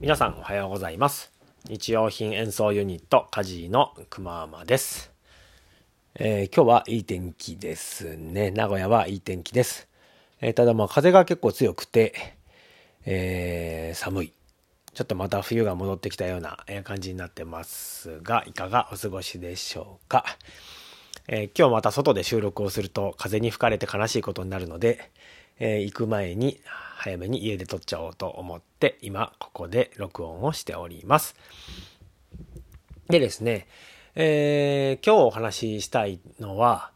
皆さんおはようございます。日用品演奏ユニットカジーのくままです、えー今日はいい天気ですね。名古屋はいい天気です、えーただまあ風が結構強くて、えー寒い。ちょっとまた冬が戻ってきたような感じになってますがいかがお過ごしでしょうか、え今日また外で収録をすると風に吹かれて悲しいことになるので、えー行く前に早めに家で撮っちゃおうと思って今ここで録音をしております。でですね、えー今日お話ししたいのは、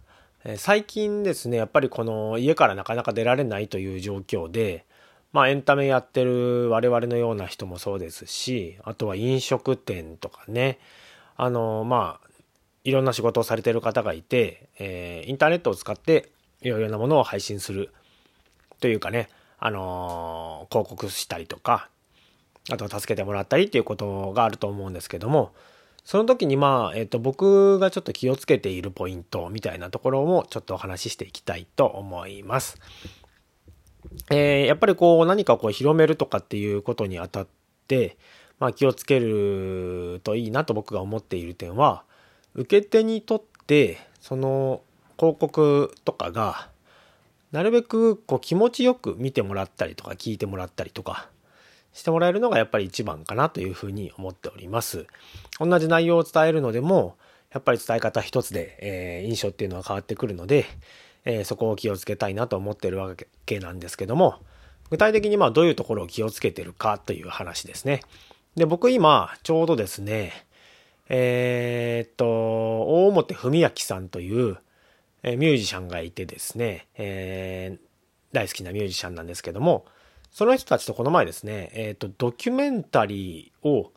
え最近ですねやっぱりこの家からなかなか出られないという状況でまあエンタメやってる我々のような人もそうですしあとは飲食店とかねあのまあいろんな仕事をされてる方がいて、えーインターネットを使っていろいろなものを配信するというかね、あのー広告したりとか、あと助けてもらったりっていうことがあると思うんですけども、その時にまあ、えっ、と、僕がちょっと気をつけているポイントみたいなところもちょっとお話ししていきたいと思います。えーやっぱりこう何かこう広めるとかっていうことにあたって、まあ気をつけるといいなと僕が思っている点は、受け手にとって、その広告とかが、なるべくこう気持ちよく見てもらったりとか聞いてもらったりとかしてもらえるのがやっぱり一番かなというふうに思っております。同じ内容を伝えるのでも、やっぱり伝え方一つで、えー印象っていうのは変わってくるので、えーそこを気をつけたいなと思ってるわけなんですけども、具体的にまあどういうところを気をつけてるかという話ですね。で、僕今、ちょうどですね、えーっと、大表文明さんという、えミュージシャンがいてですね、えー大好きなミュージシャンなんですけども、その人たちとこの前ですね、えーっと、ドキュメンタリーを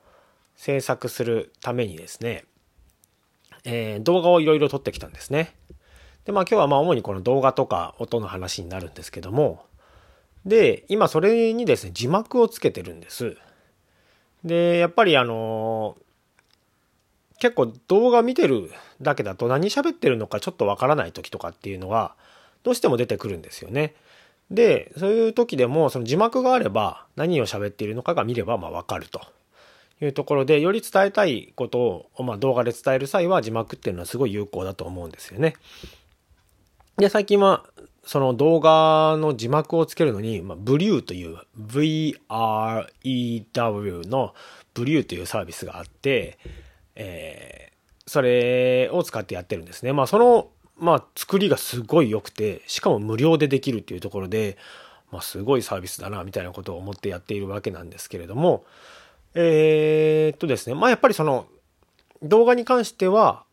制作するためにですね、えー動画をいろいろ撮ってきたんですね。で、まあ今日はまあ主にこの動画とか音の話になるんですけども、で、今それにですね、字幕をつけてるんです。で、やっぱりあの結構動画見てるだけだと何喋ってるのかちょっとわからない時とかっていうのはどうしても出てくるんですよね。で、そういう時でもその字幕があれば何を喋っているのかが見ればまあわかるというところでより伝えたいことをまあ動画で伝える際は字幕っていうのはすごい有効だと思うんですよね。で、最近はその動画の字幕をつけるのに、まあ、ブリューという VREW のブリューというサービスがあって、えーそれを使ってやってるんですね。まあその、まあ作りがすごい良くて、しかも無料でできるっていうところで、まあすごいサービスだな、みたいなことを思ってやっているわけなんですけれども、えーっとですね、まあやっぱりその動画に関しては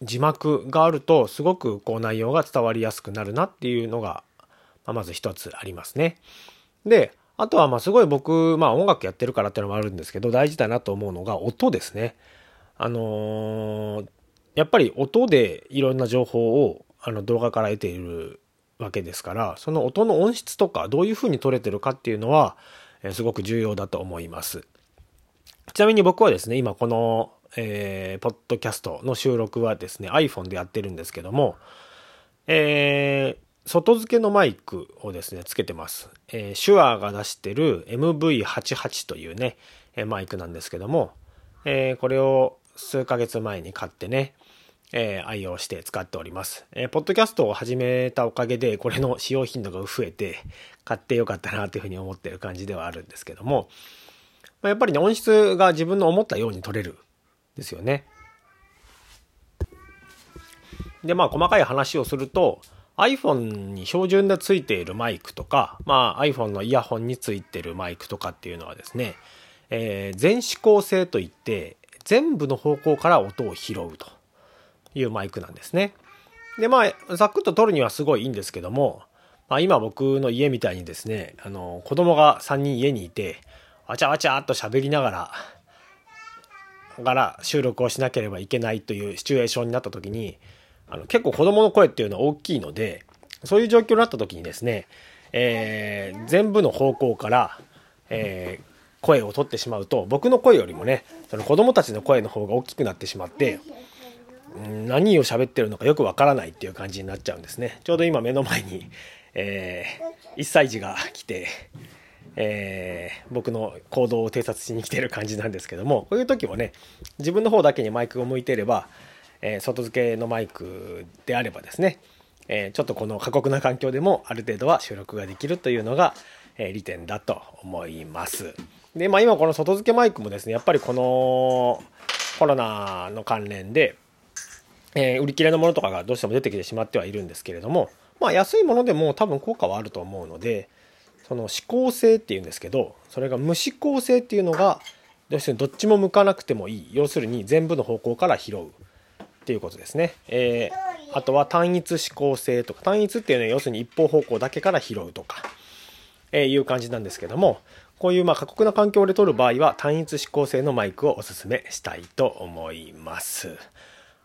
字幕があるとすごくこう内容が伝わりやすくなるなっていうのが、まあ、まず一つありますね。で、あとはますごい僕、まあ音楽やってるからっていうのもあるんですけど、大事だなと思うのが音ですね。あのーやっぱり音でいろんな情報をあの動画から得ているわけですから、その音の音質とかどういう風に撮れてるかっていうのは、えすごく重要だと思います。ちなみに僕はですね、今この、えーポッドキャストの収録はですね、iPhone でやってるんですけども、えー外付けのマイクをですね、つけてます。えー、手話が出してる MV88 というね、えマイクなんですけども、えーこれを数ヶ月前に買ってね、えー愛用して使っております。えーポッドキャストを始めたおかげで、これの使用頻度が増えて、買ってよかったなというふうに思ってる感じではあるんですけども、まあやっぱりね、音質が自分の思ったように取れるですよね。で、まあ、細かい話をすると、iPhone に標準でついているマイクとか、まあ、iPhone のイヤホンについているマイクとかっていうのはですね、えー全指向性といって、全部の方向から音を拾うというマイクなんですね。で、まあ、ざっくっと撮るにはすごいいいんですけども、まあ、今僕の家みたいにですね、あの、子供が3人家にいて、わちゃわちゃっと喋りながら、から収録をしなければいけないというシチュエーションになった時に、あの結構子供の声っていうのは大きいので、そういう状況になった時にですね、えー全部の方向から、えー声を取ってしまうと、僕の声よりもね、その子供たちの声の方が大きくなってしまって、うん何を喋ってるのかよくわからないっていう感じになっちゃうんですね。ちょうど今目の前に、え1歳児が来て、えー、僕の行動を偵察しに来てる感じなんですけどもこういう時もね自分の方だけにマイクを向いていれば、えー、外付けのマイクであればですね、えー、ちょっとこの過酷な環境でもある程度は収録ができるというのが、え利点だと思います。で、まあ今この外付けマイクもですねやっぱりこのコロナの関連で、え売り切れのものとかがどうしても出てきてしまってはいるんですけれどもまあ安いものでも多分効果はあると思うのでその指向性っていうんですけどそれが無指向性っていうのがどうしてどっちも向かなくてもいい。要するに全部の方向から拾う。っていうことですね、えー、あとは単一指向性とか。単一っていうのは要するに一方方向だけから拾うとか、えー、いう感じなんですけどもこういうまあ過酷な環境で撮る場合は単一指向性のマイクをおすすめしたいと思います。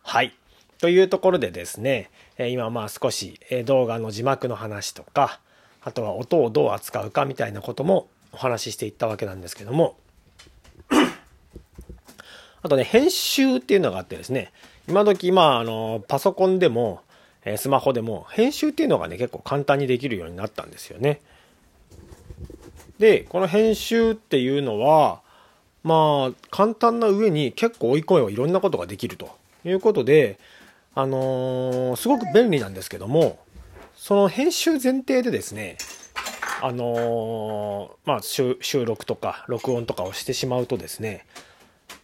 はい。というところでですね今まあ少し動画の字幕の話とかあとは音をどう扱うかみたいなこともお話ししていったわけなんですけども。あとね編集っていうのがあってですね今時まああのパソコンでもスマホでも編集っていうのがね結構簡単にできるようになったんですよね。でこの編集っていうのはまあ簡単な上に結構追い込めばいろんなことができるということであのー、すごく便利なんですけどもその編集前提でですね、あのー、まあ、収録とか録音とかをしてしまうとですね、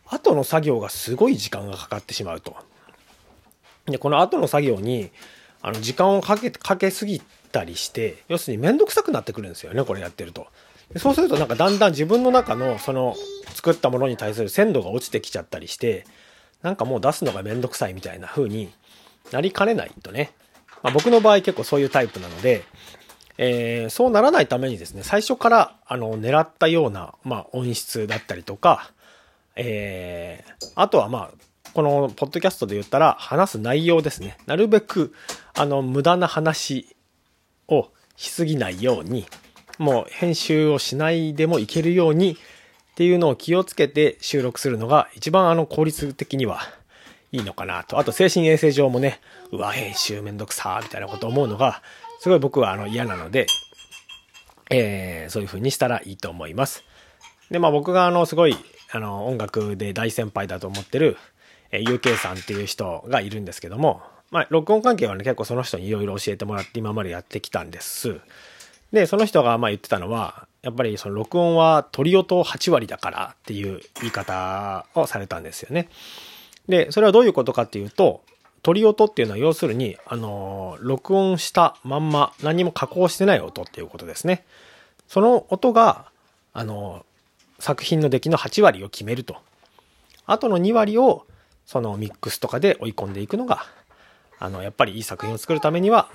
後の作業がすごい時間がかかってしまうと。で、この後の作業に、あの、時間をかけ、かけすぎたりして、要するにめんどくさくなってくるんですよね、これやってると。そうするとなんかだんだん自分の中のその作ったものに対する鮮度が落ちてきちゃったりして、なんかもう出すのがめんどくさいみたいな風になりかねないとね。まあ、僕の場合結構そういうタイプなので、えー、そうならないためにですね、最初からあの狙ったような、まあ、音質だったりとか、えー、あとはまあ、このポッドキャストで言ったら話す内容ですね。なるべく、あの、無駄な話をしすぎないように、もう編集をしないでもいけるようにっていうのを気をつけて収録するのが一番あの効率的にはいいのかなと。あと精神衛生上もね、うわ、編集めんどくさーみたいなこと思うのが、すごい僕はあの嫌なので、えー、そういう風にしたらいいと思います。で、まあ僕があの、すごい、あの、音楽で大先輩だと思ってる、えー、UK さんっていう人がいるんですけども、まあ、録音関係はね、結構その人にいろいろ教えてもらって今までやってきたんです。で、その人がまあ言ってたのは、やっぱりその録音は鳥音8割だからっていう言い方をされたんですよね。で、それはどういうことかっていうと、鳥音っていうのは要するに、あの、録音したまんま何も加工してない音っていうことですね。その音が、あの、作品の出来の8割を決めると。あとの2割を、そのミックスとかで追い込んでいくのが、あの、やっぱりいい作品を作るためには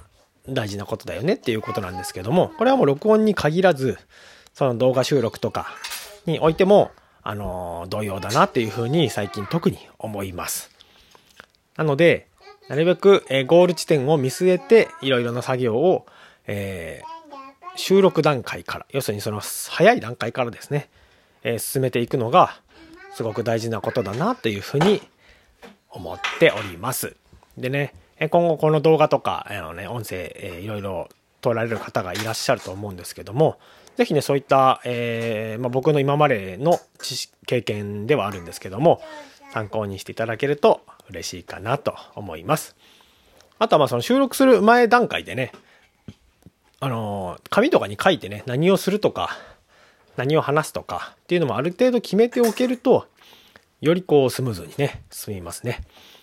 大事なことだよねっていうことなんですけども、これはもう録音に限らず、その動画収録とかにおいても、あの、同様だなっていうふうに最近特に思います。なので、なるべく、えゴール地点を見据えて、いろいろな作業を、えー、収録段階から、要するにその早い段階からですね、えー、進めていくのが、すごく大事なことだなというふうに思っております。でね、今後この動画とか、あのね、音声、えー、いろいろ撮られる方がいらっしゃると思うんですけども、ぜひね、そういった、えー、まあ、僕の今までの知識、経験ではあるんですけども、参考にしていただけると嬉しいかなと思います。あとはまあその収録する前段階でね、あの、紙とかに書いてね、何をするとか、何を話すとかっていうのもある程度決めておけると、よりこうスムーズにね、進みますね。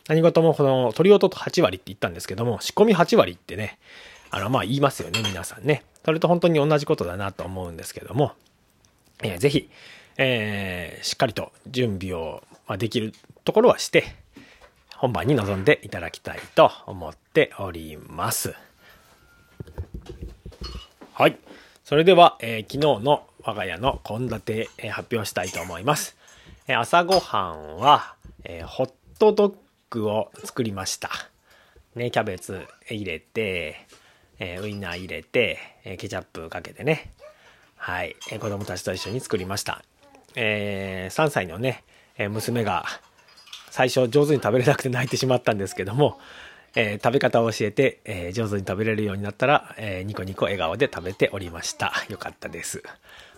何事もこの鳥音と8割って言ったんですけども、仕込み8割ってね、あのまあ言いますよね、皆さんね。それと本当に同じことだなと思うんですけども、えー、ぜひ、えー、しっかりと準備をまできるところはして、本番に臨んでいただきたいと思っております。はい。それでは、えー、昨日の我が家の献立、えー、発表したいと思います。えー、朝ごはんは、えホットドッグを作りました。ね、キャベツ入れて、えー、ウインナー入れて、えー、ケチャップかけてね、はい、えー、子供たちと一緒に作りました。えー、3歳のね、え娘が最初上手に食べれなくて泣いてしまったんですけども、え食べ方を教えて、え上手に食べれるようになったら、えニコニコ笑顔で食べておりました。よかったです。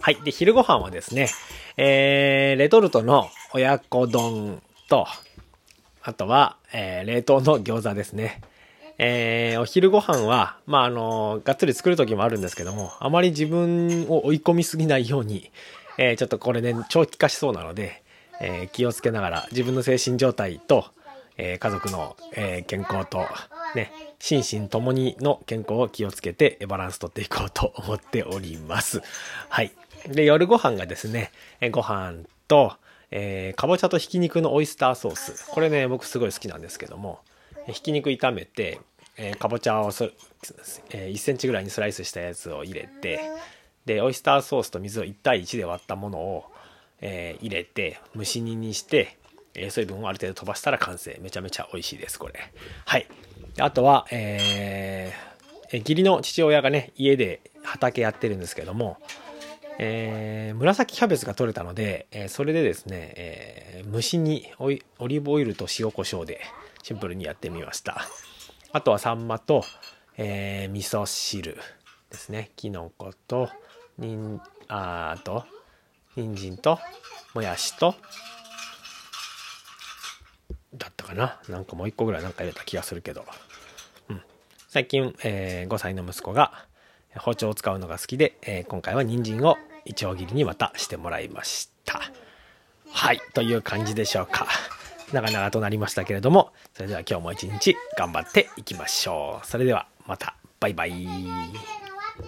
はい。で、昼ご飯はですね、え、レトルトの親子丼と、あとは、えー、冷凍の餃子ですね。えー、お昼ご飯は、まあ、あの、がっつり作る時もあるんですけども、あまり自分を追い込みすぎないように、えー、ちょっとこれね、長期化しそうなので、えー、気をつけながら自分の精神状態と、えー、家族の、え、健康と、ね、心身ともにの健康を気をつけてバランス取っていこうと思っております。はい。で、夜ご飯がですね、えご飯と、えー、かぼちゃとひき肉のオイスターソース。これね、僕すごい好きなんですけども、ひき肉炒めて、えー、かぼちゃをそ、えー、1センチぐらいにスライスしたやつを入れて、で、オイスターソースと水を1対1で割ったものを、えー、入れて、蒸し煮にして、え、水分をある程度飛ばしたら完成。めちゃめちゃ美味しいです、これ。はい。あとは、えー、義理の父親がね、家で畑やってるんですけども、えー、紫キャベツが取れたので、えー、それでですね、えー、蒸し煮オリーブオイルと塩コショウでシンプルにやってみました。あとはサンマと、えー、味噌汁ですね。きのこと、にん、あと、人参と、もやしと、だったかな。なんかもう一個ぐらいなんか入れた気がするけど。うん。最近、えー、5歳の息子が包丁を使うのが好きで、えー、今回は人参をいちょう切りにまたしてもらいました。はい、という感じでしょうか。長々となりましたけれども、それでは今日も一日頑張っていきましょう。それではまた、バイバイ。